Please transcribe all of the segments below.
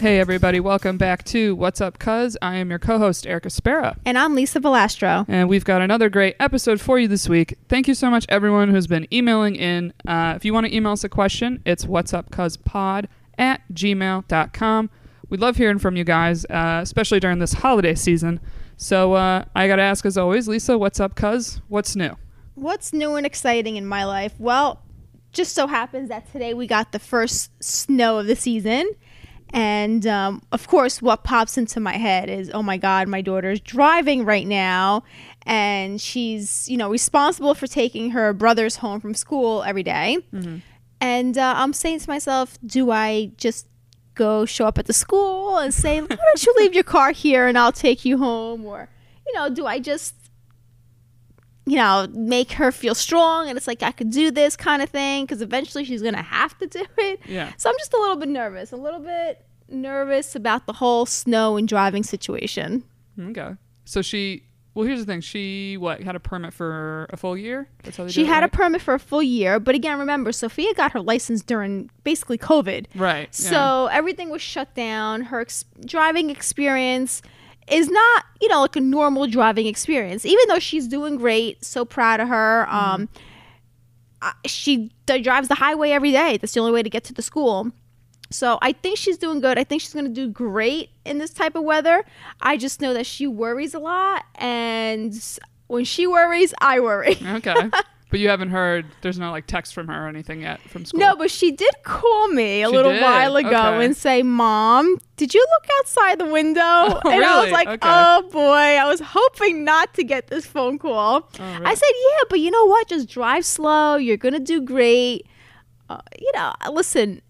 Hey, everybody, welcome back to What's Up, Cuz. I am your co host, Erica Spera. And I'm Lisa Velastro. And we've got another great episode for you this week. Thank you so much, everyone who's been emailing in. Uh, if you want to email us a question, it's what's up, cuz pod at gmail.com. We love hearing from you guys, uh, especially during this holiday season. So uh, I got to ask, as always, Lisa, what's up, cuz? What's new? What's new and exciting in my life? Well, just so happens that today we got the first snow of the season. And um, of course, what pops into my head is, oh my God, my daughter's driving right now. And she's, you know, responsible for taking her brothers home from school every day. Mm-hmm. And uh, I'm saying to myself, do I just go show up at the school and say, why don't you leave your car here and I'll take you home? Or, you know, do I just you know, make her feel strong and it's like I could do this kind of thing because eventually she's going to have to do it. Yeah. So I'm just a little bit nervous, a little bit nervous about the whole snow and driving situation. Okay. So she, well, here's the thing. She, what, had a permit for a full year? That's how they She had a permit for a full year, but again, remember, Sophia got her license during basically COVID. Right. yeah. So everything was shut down. Her ex- driving experience is not, you know, like a normal driving experience. Even though she's doing great, so proud of her. Mm-hmm. Um, she drives the highway every day. That's the only way to get to the school. So I think she's doing good. I think she's going to do great in this type of weather. I just know that she worries a lot, and when she worries, I worry. Okay. but you haven't heard, there's no like text from her or anything yet from school? No, but she did call me a She little did? while ago Okay. and say, "Mom, did you look outside the window?" and I really? was like, Okay. "Oh boy, I was hoping not to get this phone call." Oh, really? I said, "Yeah, but you know what? Just drive slow. You're gonna do great." Uh, you know, listen,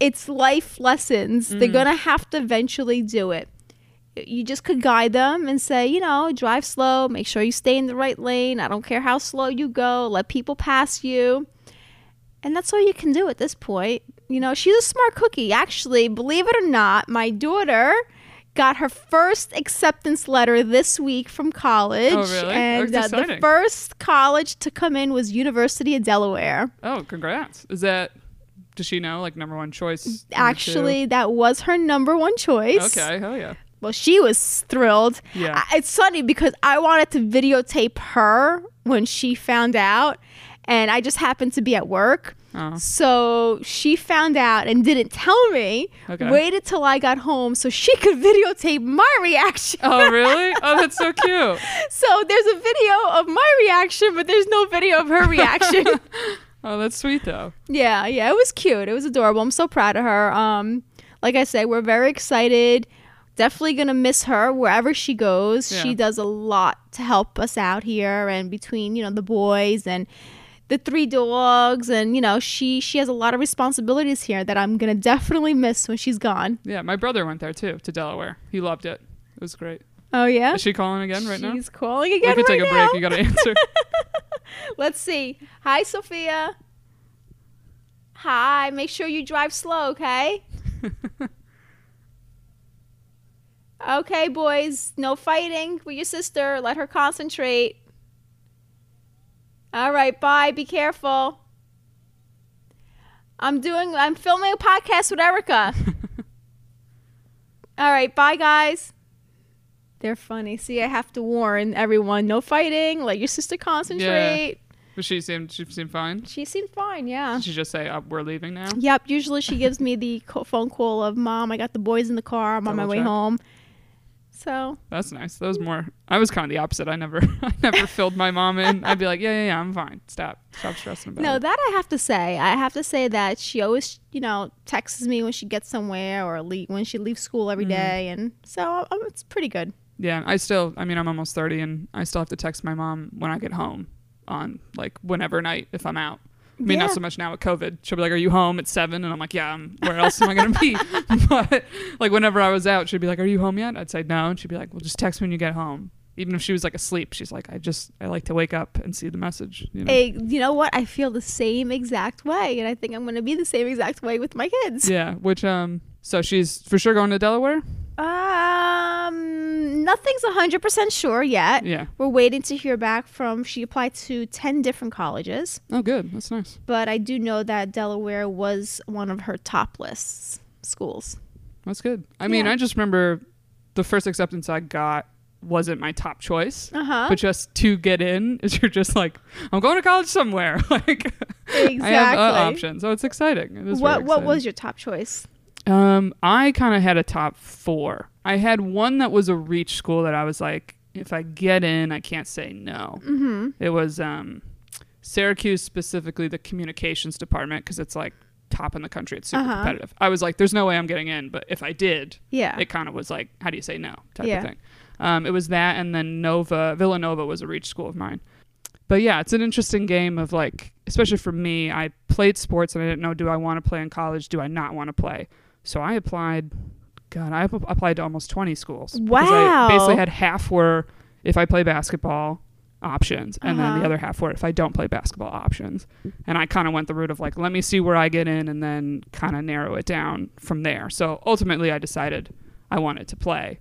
it's life lessons. They're Mm. gonna have to eventually do it. You just could guide them and say, you know, drive slow. Make sure you stay in the right lane. I don't care how slow you go. Let people pass you. And that's all you can do at this point. You know, she's a smart cookie. Actually, believe it or not, my daughter got her first acceptance letter this week from college. Oh, really? And uh, the first college to come in was University of Delaware. Oh, congrats. Is that, does she know like number one choice? number two? Actually, that was her number one choice. Okay. Hell yeah. Well, she was thrilled. Yeah. I- It's funny because I wanted to videotape her when she found out, and I just happened to be at work. Oh. So she found out and didn't tell me. Okay. Waited till I got home so she could videotape my reaction. Oh, really? Oh, that's so cute. So there's a video of my reaction, but there's no video of her reaction. Oh, that's sweet though. yeah, yeah, it was cute. It was adorable. I'm so proud of her. Um, like I said, we're very excited. Definitely gonna miss her wherever she goes. Yeah. She does a lot to help us out here, and between you know the boys and the three dogs, and you know she she has a lot of responsibilities here that I'm gonna definitely miss when she's gone. Yeah, my brother went there too, to Delaware. He loved it. It was great. Oh yeah, Is she calling again right now? she's calling again We could take right a break. You got to answer. Let's see. Hi, Sophia. Hi. Make sure you drive slow, okay? okay, boys. No fighting with your sister. Let her concentrate. All right. Bye. Be careful. I'm doing. I'm filming a podcast with Erica. All right. Bye, guys. They're funny. See, I have to warn everyone: no fighting. Let your sister concentrate. But she seemed she seemed fine. She seemed fine, yeah. Did she just say uh, we're leaving now? Yep. Usually she gives me the phone call of "Mom, I got the boys in the car. I'm on my Double way home." So That's nice. That was more. I was kind of the opposite. I never, I never filled my mom in. I'd be like, yeah, yeah, yeah, I'm fine. Stop, stop stressing about no, it. No, that I have to say. I have to say that she always, you know, texts me when she gets somewhere or le- when she leaves school every Mm-hmm. day, and so um, it's pretty good. Yeah, I still. I mean, I'm almost 30, and I still have to text my mom when I get home on like whenever night if I'm out. I mean, not so much now with COVID. She'll be like, "Are you home at 7? And I'm like, "Yeah." I'm, where else am I gonna be? but like whenever I was out, she'd be like, "Are you home yet?" I'd say no, and she'd be like, "Well, just text me when you get home." Even if she was like asleep, she's like, "I just I like to wake up and see the message." You know? Hey, you know what? I feel the same exact way, and I think I'm going to be the same exact way with my kids. yeah. Which um. So she's for sure going to Delaware. Um, nothing's 100% sure yet. Yeah. We're waiting to hear back from, she applied to 10 different colleges, Oh, good. That's nice. but I do know that Delaware was one of her top lists schools. That's good. I mean, Yeah. I just remember the first acceptance I got wasn't my top choice. Uh huh. But just to get in is you're just like, I'm going to college somewhere. like Exactly. I have uh, options. So it's exciting. It what very What was your top choice? Um, I kind of had a top four. I had one that was a reach school that I was like, if I get in, I can't say no. Mm-hmm. It was um, Syracuse, specifically the communications department, because it's like top in the country. It's super Uh-huh. competitive. I was like, there's no way I'm getting in, but if I did, Yeah. it kind of was like, how do you say no type Yeah. of thing. Um, it was that, and then Nova, Villanova was a reach school of mine. But yeah, it's an interesting game of like, especially for me, I played sports and I didn't know, do I want to play in college? Do I not want to play? So I applied, God, I applied to almost 20 schools. Wow. I basically had half were if I play basketball options, and then Uh-huh. the other half were if I don't play basketball options. And I kind of went the route of like, let me see where I get in and then kind of narrow it down from there. So ultimately, I decided I wanted to play.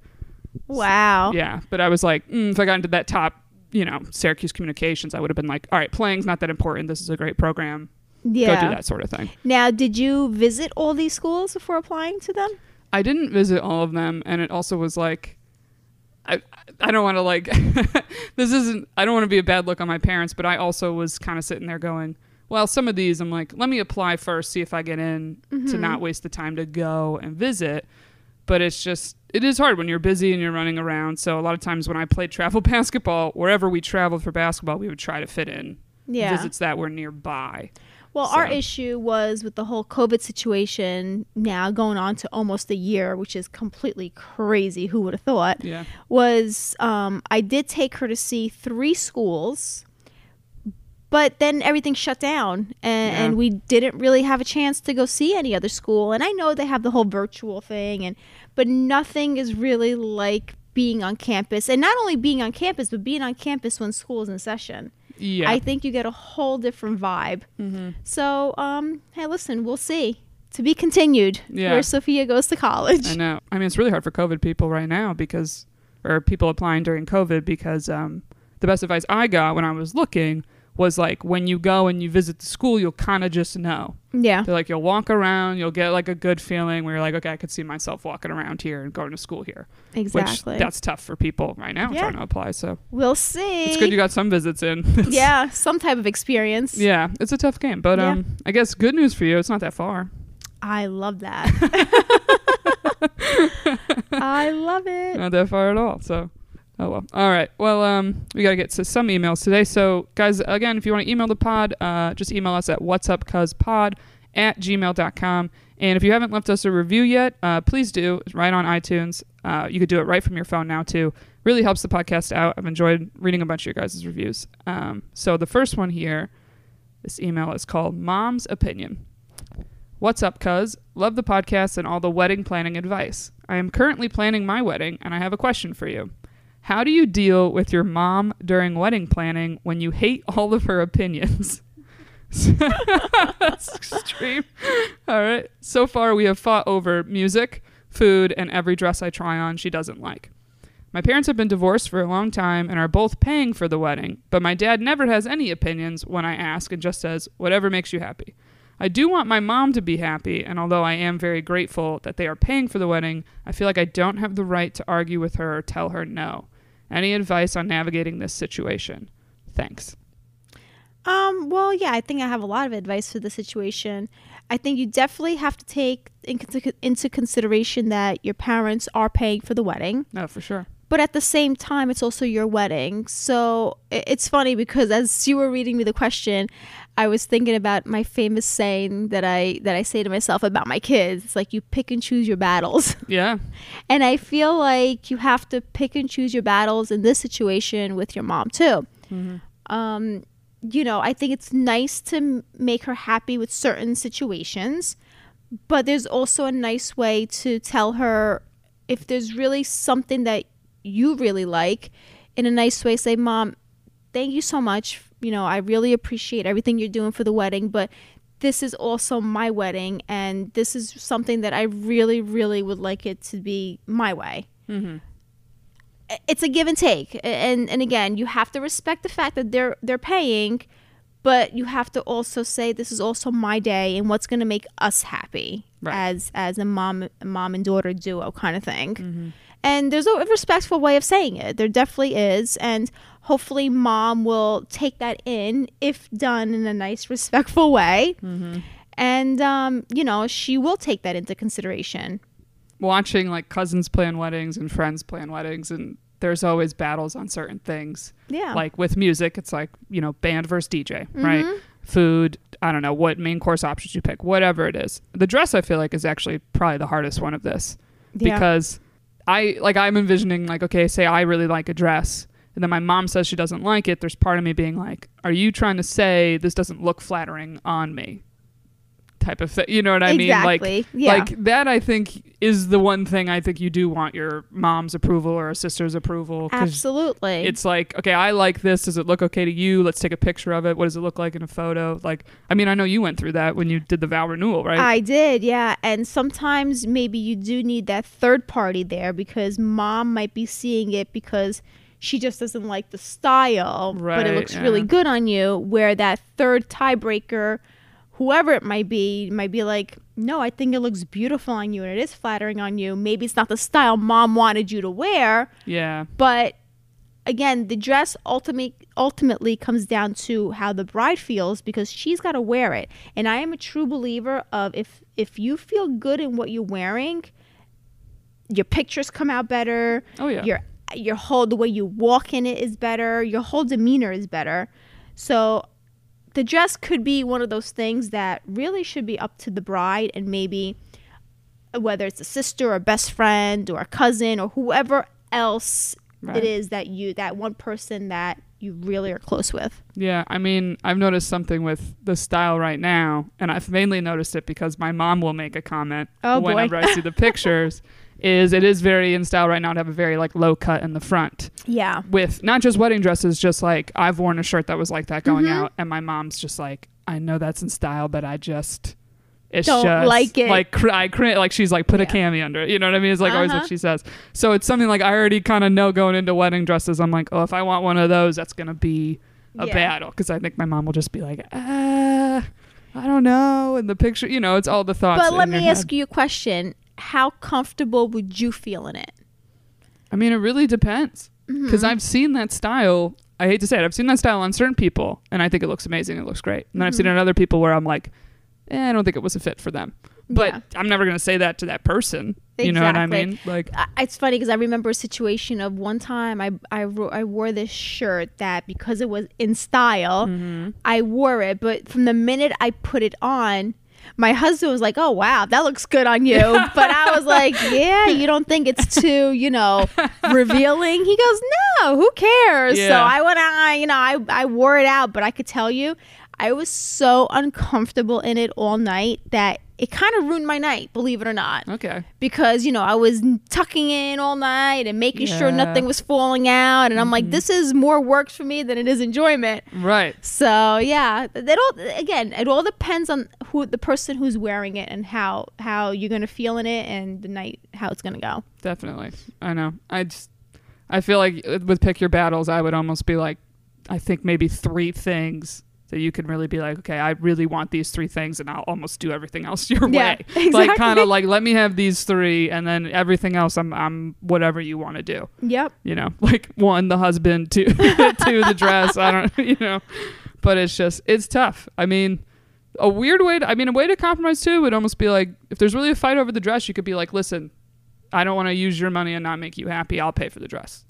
wow. Yeah, but I was like, mm, if I got into that top, you know, Syracuse Communications, I would have been like, all right, playing's not that important. This is a great program. Yeah. Go do that sort of thing. Now, did you visit all these schools before applying to them? I didn't visit all of them, and it also was like, I I don't want to like, this isn't. I don't want to be a bad look on my parents, but I also was kind of sitting there going, well, some of these I'm like, let me apply first, see if I get in, to Mhm. not waste the time to go and visit. But it's just it is hard when you're busy and you're running around. So a lot of times when I played travel basketball, wherever we traveled for basketball, we would try to fit in Yeah. visits that were nearby. Well, our issue was with the whole COVID situation now going on to almost a year, which is completely crazy. Who would have thought? Yeah. Was um, I did take her to see three schools, but then everything shut down, and, Yeah. and we didn't really have a chance to go see any other school. And I know they have the whole virtual thing, and but nothing is really like being on campus, and not only being on campus, but being on campus when school is in session. Yeah. I think you get a whole different vibe. mm-hmm. So, um, hey, listen, we'll see. To be continued. Yeah. Where Sophia goes to college. I know. I mean, it's really hard for COVID people right now because, or people applying during COVID because um, the best advice I got when I was looking was like when you go and you visit the school, you'll kind of just know. Yeah. They're like, you'll walk around, you'll get like a good feeling where you're like, okay, I could see myself walking around here and going to school here. Exactly. Which that's tough for people right now Yeah. trying to apply. So we'll see. it's good you got some visits in. yeah, some type of experience. yeah, it's a tough game. But Yeah. um, I guess good news for you, it's not that far. I love that. I love it. not that far at all. So, oh well. All right. Well, um, we got to get to some emails today. So, guys, again, if you want to email the pod, uh, just email us at what's up pod at gmail.com. And if you haven't left us a review yet, uh, please do. Right on iTunes. Uh, you could do it right from your phone now, too. Really helps the podcast out. I've enjoyed reading a bunch of your guys' reviews. Um, so, the first one here, this email is called Mom's Opinion. What's up, cuz? Love the podcast and all the wedding planning advice. I am currently planning my wedding, and I have a question for you. How do you deal with your mom during wedding planning when you hate all of her opinions? That's extreme. All right. So far, we have fought over music, food, and every dress I try on she doesn't like. My parents have been divorced for a long time and are both paying for the wedding, but my dad never has any opinions when I ask and just says, whatever makes you happy. I do want my mom to be happy, and although I am very grateful that they are paying for the wedding, I feel like I don't have the right to argue with her or tell her no. Any advice on navigating this situation? Thanks. Um, well, yeah, I think I have a lot of advice for the situation. I think you definitely have to take into, into consideration that your parents are paying for the wedding. No, for sure. But at the same time it's also your wedding. So it's funny because as you were reading me the question i was thinking about my famous saying that i that i say to myself about my kids. It's like you pick and choose your battles. Yeah. and i feel like you have to pick and choose your battles in this situation with your mom too. Um you know i think it's nice to m- make her happy with certain situations but there's also a nice way to tell her if there's really something that you really like in a nice way say mom thank you so much you know i really appreciate everything you're doing for the wedding but this is also my wedding and this is something that i really really would like it to be my way Mm-hmm. it's a give and take and and again you have to respect the fact that they're they're paying but you have to also say this is also my day and what's going to make us happy Right. as as a mom mom and daughter duo kind of thing. Mm-hmm. And there's a respectful way of saying it. There definitely is, and hopefully, mom will take that in if done in a nice, respectful way. Mm-hmm. And um, you know, she will take that into consideration. Watching like cousins plan weddings and friends plan weddings, and there's always battles on certain things. Yeah. Like with music, it's like you know band versus DJ, Mm-hmm. right? Food, I don't know what main course options you pick, whatever it is. The dress, I feel like, is actually probably the hardest one of this Yeah. because I like I'm envisioning like okay, say I really like a dress. And then my mom says she doesn't like it. There's part of me being like, "Are you trying to say this doesn't look flattering on me?" Type of thing. You know what I mean? Like, Yeah. like that. I think is the one thing I think you do want your mom's approval or a sister's approval. Absolutely. It's like, okay, I like this. Does it look okay to you? Let's take a picture of it. What does it look like in a photo? Like, I mean, I know you went through that when you did the vow renewal, right? I did, yeah. And sometimes maybe you do need that third party there because mom might be seeing it because she just doesn't like the style, but it looks yeah. really good on you. Where that third tiebreaker, whoever it might be, might be like, no, I think it looks beautiful on you and it is flattering on you. Maybe it's not the style mom wanted you to wear, yeah. but again, the dress ultimately ultimately comes down to how the bride feels because she's got to wear it. And I am a true believer of if if you feel good in what you're wearing, your pictures come out better. Oh yeah. Your your whole the way you walk in it is better. Your whole demeanor is better. So the dress could be one of those things that really should be up to the bride and maybe whether it's a sister or a best friend or a cousin or whoever else Right. it is that you that one person that you really are close with. Yeah, I mean, I've noticed something with the style right now, and I've mainly noticed it because my mom will make a comment Oh, whenever I see the pictures. Is it is very in style right now to have a very like low cut in the front Yeah. with not just wedding dresses, just like I've worn a shirt that was like that going Mhm. out, and my mom's just like, I know that's in style, but I just it's Don't just like it. Like cr- I cr- like she's like put a cami under it. You know what I mean? It's like always Uh-huh. what she says. So it's something like I already kind of know going into wedding dresses. I'm like, oh, if I want one of those, that's gonna be a Yeah. battle because I think my mom will just be like, ah, I don't know. And the picture, you know, it's all the thoughts. But let me head. ask you a question. How comfortable would you feel in it? I mean, it really depends Mm-hmm. because I've seen that style. I hate to say it, I've seen that style on certain people, and I think it looks amazing. It looks great. And then I've seen Mm-hmm. it on other people where I'm like, eh, I don't think it was a fit for them. But Yeah. I'm never gonna say that to that person. You know what I mean? Like, I- it's funny because I remember a situation of one time I I, ro- I wore this shirt that because it was in style, Mm-hmm. I wore it. But from the minute I put it on, my husband was like, "Oh wow, that looks good on you." but I was like, "Yeah, you don't think it's too, you know, revealing?" He goes, "No, who cares?" So Yeah. I went on, you know, I I wore it out, but I could tell you, I was so uncomfortable in it all night that it kind of ruined my night. Believe it or not okay, because you know I was tucking in all night and making sure nothing was falling out, and I'm like, mm-hmm. this is more work for me than it is enjoyment. right. So yeah, it all again, it all depends on who the person who's wearing it and how how you're gonna feel in it and the night how it's gonna go. Definitely. I know. I just I feel like uh, with pick your battles, I would almost be like I think maybe three things that you can really be like, okay, I really want these three things and I'll almost do everything else your Yeah, way. Like kind of like let me have these three and then everything else I'm I'm whatever you want to do. Yep. You know, like one the husband, two two the dress, I don't you know. But it's just it's tough. I mean, a weird way to I mean a way to compromise too would almost be like if there's really a fight over the dress, you could be like, "Listen, I don't want to use your money and not make you happy. I'll pay for the dress."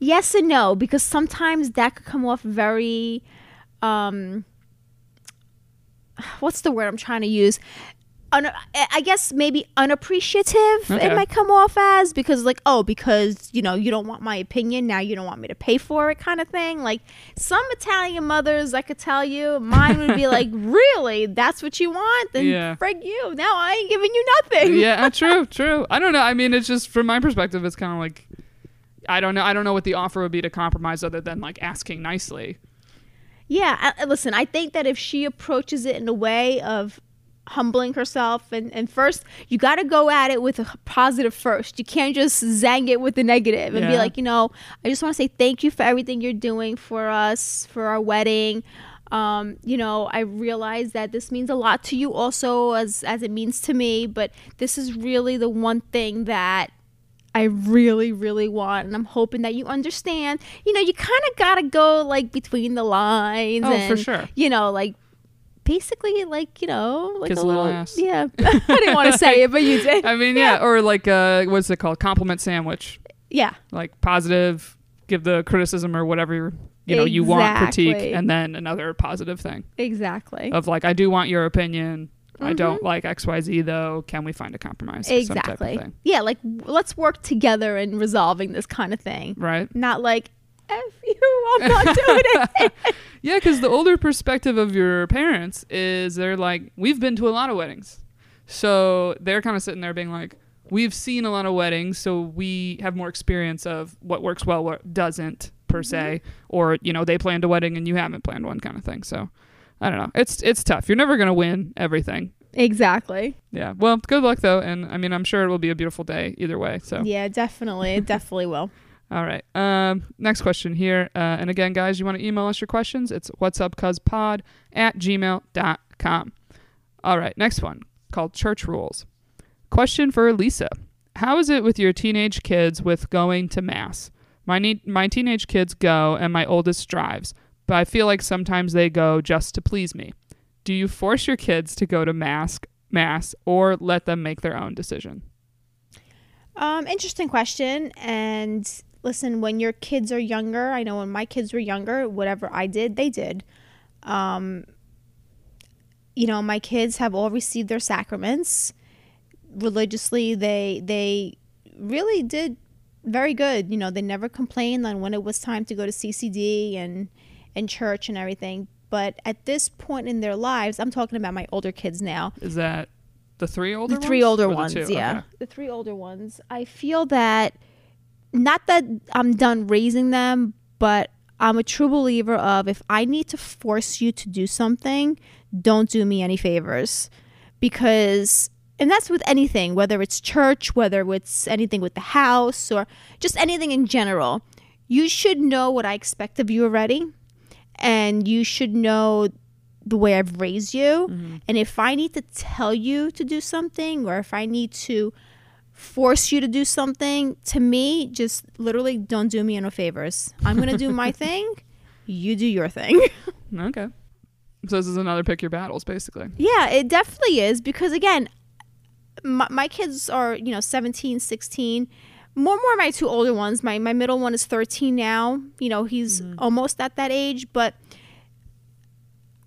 Yes and no, because sometimes that could come off very um what's the word I'm trying to use? Un- I guess maybe unappreciative Okay. it might come off as because like oh because you know you don't want my opinion now you don't want me to pay for it kind of thing like some Italian mothers I could tell you mine would be like really that's what you want then Yeah. frig you now I ain't giving you nothing yeah, true, true. I don't know. I mean, it's just from my perspective, it's kind of like I don't know. I don't know what the offer would be to compromise other than like asking nicely. Yeah, I- listen, I think that if she approaches it in a way of humbling herself and, and first you got to go at it with a positive first. You can't just zang it with the negative and be like you know i just want to say thank you for everything you're doing for us for our wedding. Um, you know, I realize that this means a lot to you also as as it means to me, but this is really the one thing that I really, really want, and I'm hoping that you understand. You know, you kind of gotta go like between the lines. Oh, and, for sure. You know, like basically, like you know, like Kiss a little ass. Yeah, I didn't want to say it, but you did. I mean, yeah, or like uh, what's it called? Compliment sandwich. Yeah, Like positive, give the criticism or whatever you know you want critique, and then another positive thing exactly. of like I do want your opinion. I Mhm. don't like X Y Z though. Can we find a compromise? Some type of Exactly. Yeah, like w- let's work together in resolving this kind of thing. Right. Not like F you, I'm not doing it. Yeah, because the older perspective of your parents is they're like, we've been to a lot of weddings. So they're kind of sitting there being like, we've seen a lot of weddings, so we have more experience of what works well, what doesn't, per se. Or, you know, they planned a wedding and you haven't planned one kind of thing. So I don't know. It's it's tough. You're never going to win everything. exactly. Yeah. Well, good luck though. And I mean, I'm sure it will be a beautiful day either way. So. Yeah, definitely. It definitely will. All right. Um, next question here. Uh, and again, guys, you want to email us your questions? It's what's up pod at gmail.com. All right. Next one called Church Rules. Question for Lisa How is it with your teenage kids with going to Mass? My, ne- my teenage kids go, and my oldest drives, but I feel like sometimes they go just to please me. Do you force your kids to go to Mass, mass or let them make their own decision? Um, interesting question. And listen, when your kids are younger, I know when my kids were younger, whatever I did, they did. Um, you know, my kids have all received their sacraments religiously. They they really did very good. You know, they never complained on when it was time to go to CCD and and church and everything. But at this point in their lives, I'm talking about my older kids now Is that the three older the three ones? older Or ones two? yeah Okay. the three older ones i feel that not that i'm done raising them but i'm a true believer of if i need to force you to do something don't do me any favors because and that's with anything whether it's church whether it's anything with the house or just anything in general you should know what i expect of you already and you should know the way I've raised you. Mm-hmm. And if I need to tell you to do something or if I need to force you to do something, to me, just literally don't do me any favors. I'm going to do my thing. You do your thing. Okay. So this is another pick your battles, basically. yeah, it definitely is because, again, my, my kids are, you know, 17, 16. More, more my two older ones. My, my middle one is 13 now. You know, he's almost at that age, but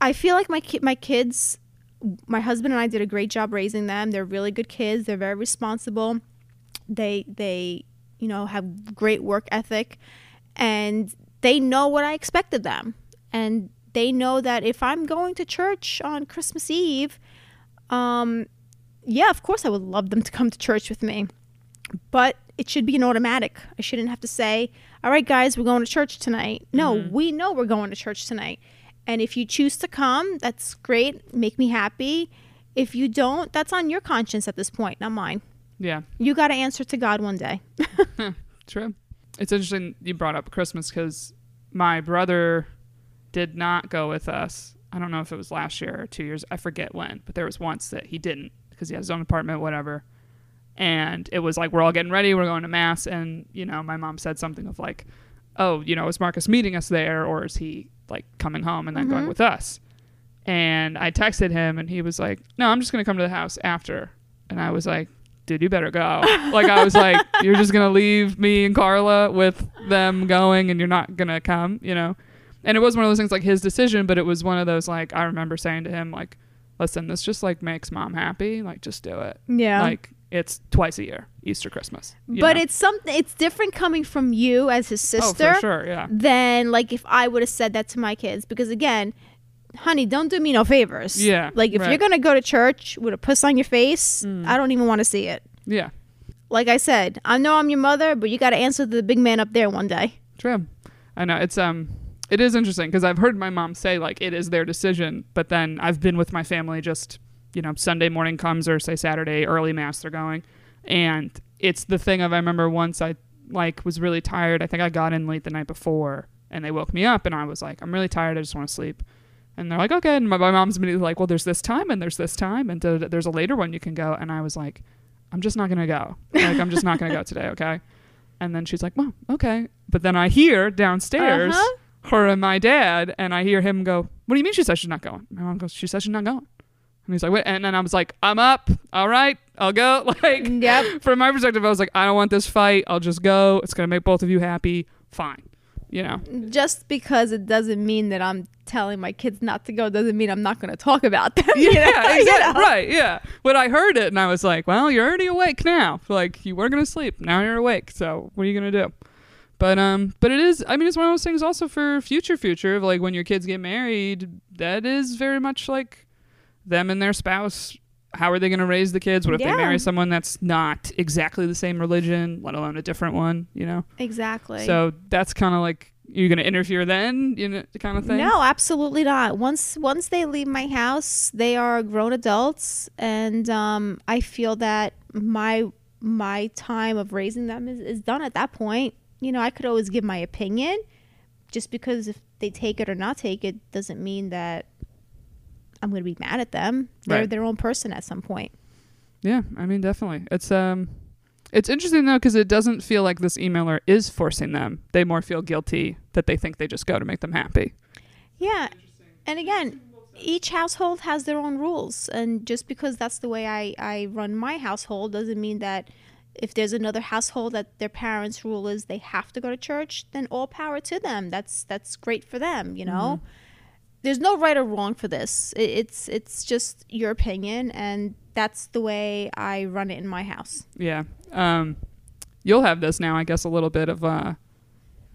I feel like my ki- my kids, my husband and I did a great job raising them. They're really good kids. They're very responsible. They they you know have great work ethic, and they know what I expect of them. And they know that if I'm going to church on Christmas Eve, um, yeah, of course I would love them to come to church with me. But it should be an automatic. I shouldn't have to say, all right, guys, we're going to church tonight. No, mm-hmm. we know we're going to church tonight. And if you choose to come, that's great. Make me happy. If you don't, that's on your conscience at this point, not mine. Yeah, You got to answer to God one day. true. It's interesting you brought up Christmas because my brother did not go with us. I don't know if it was last year or two years. I forget when, but there was once that he didn't because he had his own apartment, whatever. And it was like we're all getting ready, we're going to mass, and you know, my mom said something of like, "Oh, you know, is Marcus meeting us there, or is he like coming home and then going mm-hmm. with us?" And I texted him, and he was like, "No, I'm just gonna come to the house after." And I was like, "Dude, you better go." like I was like, "You're just gonna leave me and Carla with them going, and you're not gonna come," you know? And it was one of those things like his decision, but it was one of those like I remember saying to him like, "Listen, this just like makes mom happy. Like, just do it. Yeah. Like, it's twice a year, Easter, Christmas. but know? it's something it's different coming from you as his oh sister for sure, yeah, than like if I would have said that to my kids because again, honey, don't do me no favors. Yeah, Like if right. Mm. you're going to go to church with a puss on your face, I don't even want to see it. yeah." Like I said, I know I'm your mother, but you got to answer to the big man up there one day. True. I know it's um it is interesting because I've heard my mom say like it is their decision, but then I've been with my family just you know Sunday morning comes or say Saturday early mass they're going, and it's the thing of I remember once I like was really tired. I think I got in late the night before and they woke me up and I was like I'm really tired. I just want to sleep. And they're like, okay. And my, my mom's immediately like, well, there's this time and there's this time and da- da- there's a later one you can go. And I was like, I'm just not gonna go. Like, I'm just not gonna go today, okay? And then she's like, well, okay. But then I hear downstairs Uh-huh. her and my dad, and I hear him go, what do you mean she says she's not going? My mom goes, she says she's not going. And he's like, what? And then I was like, I'm up. All right, I'll go. Like, Yep. from my perspective, I was like, I don't want this fight. I'll just go. It's gonna make both of you happy. Fine. You know. Just because it doesn't mean that I'm telling my kids not to go doesn't mean I'm not going to talk about them. you know? Yeah, You exactly. know? Right, yeah. But I heard it and I was like, well, you're already awake now. Like you were gonna sleep. Now you're awake. So what are you gonna do? But um but it is I mean it's one of those things also for future future of like when your kids get married, that is very much like them and their spouse. How are they gonna raise the kids? What if Yeah. they marry someone that's not exactly the same religion, let alone a different one, you know? Exactly. So that's kinda like you're gonna interfere then, you know, kind of thing. No, absolutely not. Once once they leave my house, they are grown adults, and um, I feel that my my time of raising them is, is done at that point. You know, I could always give my opinion, just because if they take it or not take it doesn't mean that I'm going to be mad at them. They're Right. their own person at some point. Yeah, I mean, definitely. It's um, it's interesting though because it doesn't feel like this emailer is forcing them. They more feel guilty that they think they just go to make them happy. Yeah. And again, each household has their own rules. And just because that's the way I, I run my household doesn't mean that if there's another household that their parents' rule is they have to go to church, then all power to them. That's that's great for them, you know? There's no right or wrong for this. It's it's just your opinion and that's the way I run it in my house. Yeah. Um, you'll have this now, I guess, a little bit of uh,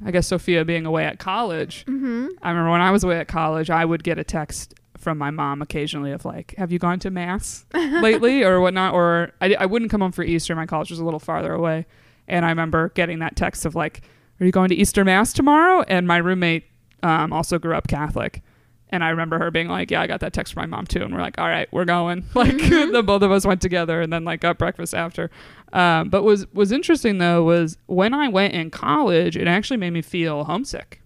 I guess Sophia being away at college. Mhm. I remember when I was away at college, I would get a text from my mom occasionally of like, "Have you gone to mass lately or whatnot?" Or I, I wouldn't come home for Easter. My college was a little farther away, and I remember getting that text of like, "Are you going to Easter mass tomorrow?" And my roommate um, also grew up Catholic. And I remember her being like, "Yeah, I got that text from my mom too." And we're like, "All right, we're going." Like the both of us went together, and then like got breakfast after. Um, but was was interesting though was when I went in college, it actually made me feel homesick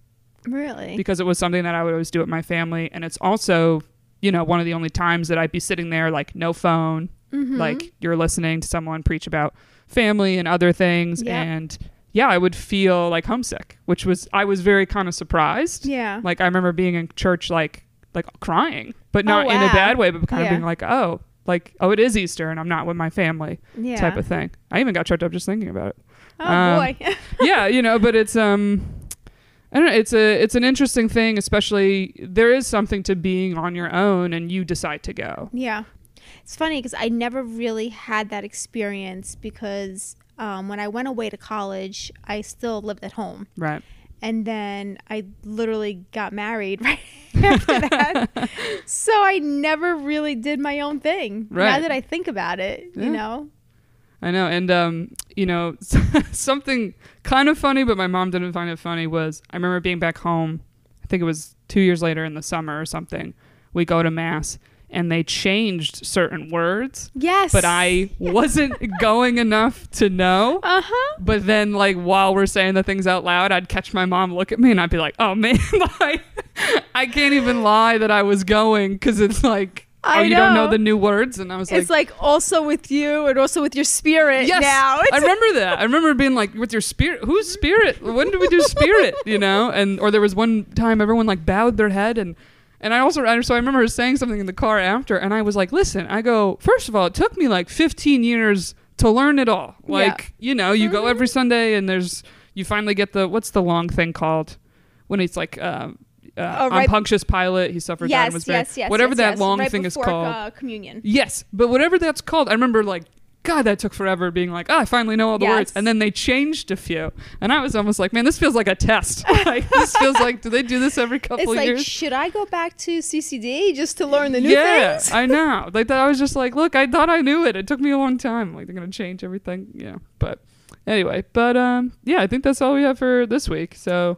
Really? because it was something that I would always do with my family. And it's also, you know, one of the only times that I'd be sitting there, like, no phone, Mhm. like, you're listening to someone preach about family and other things. Yep. And yeah, I would feel like homesick, which was, I was very kind of surprised. yeah. Like, I remember being in church, like, like crying, but not in a bad way, but kind Yeah. of being like, oh, like, oh, it is Easter and I'm not with my family yeah. type of thing. I even got choked up just thinking about it Oh um, boy. yeah, you know, but it's um I don't know, it's a it's an interesting thing, especially there is something to being on your own and you decide to go. Yeah. It's funny because I never really had that experience because um, when I went away to college, I still lived at home. Right. And then I literally got married right after that. so I never really did my own thing. Right. Now that I think about it, Yeah. you know? I know, and um, you know, something kind of funny, but my mom didn't find it funny was I remember being back home. I think it was two years later in the summer or something. We go to mass, and they changed certain words, Yes. but I wasn't going enough to know. Uh huh. But then, like while we're saying the things out loud, I'd catch my mom look at me, and I'd be like, "Oh man, like I can't even lie that I was going because it's like, oh, I you don't know know. the new words." And I was like, It's like also with you and also with your spirit Yes, now. I remember that. I remember being like, "With your spirit, who's spirit? When did we do spirit?" You know, and or there was one time everyone like bowed their head and. And I also, and so I remember her saying something in the car after, and I was like, "Listen, I go. First of all, it took me like 15 years to learn it all. Yeah. Like, you know, you go Mhm. every Sunday, and there's you finally get the what's the long thing called when it's like uh, uh, Oh, right. on Pontius Pilate, he suffered, and yes, was buried. yes, yes. Whatever yes, that yes. long Right thing is called. Uh, communion. Yes, but whatever that's called, I remember like, God, that took forever being like, oh, I finally know all the words. And then they changed a few. And I was almost like, man, this feels like a test. like, this feels like, do they do this every couple It's like, years? should I go back to CCD just to learn the new yeah, things? I know. Like I was just like, look, I thought I knew it. It took me a long time. Like they're gonna change everything. Yeah, but anyway, but um, yeah, I think that's all we have for this week. So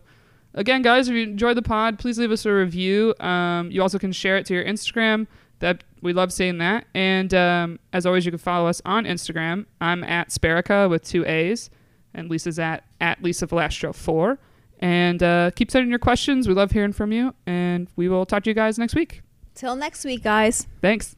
again, guys, if you enjoyed the pod, please leave us a review. Um, you also can share it to your Instagram. That we love seeing that. And um, as always, you can follow us on Instagram. I'm at Sparica with two A's, and Lisa's at at Lisa Velastro four. And uh, keep sending your questions. We love hearing from you. And we will talk to you guys next week. Till next week, guys. Thanks.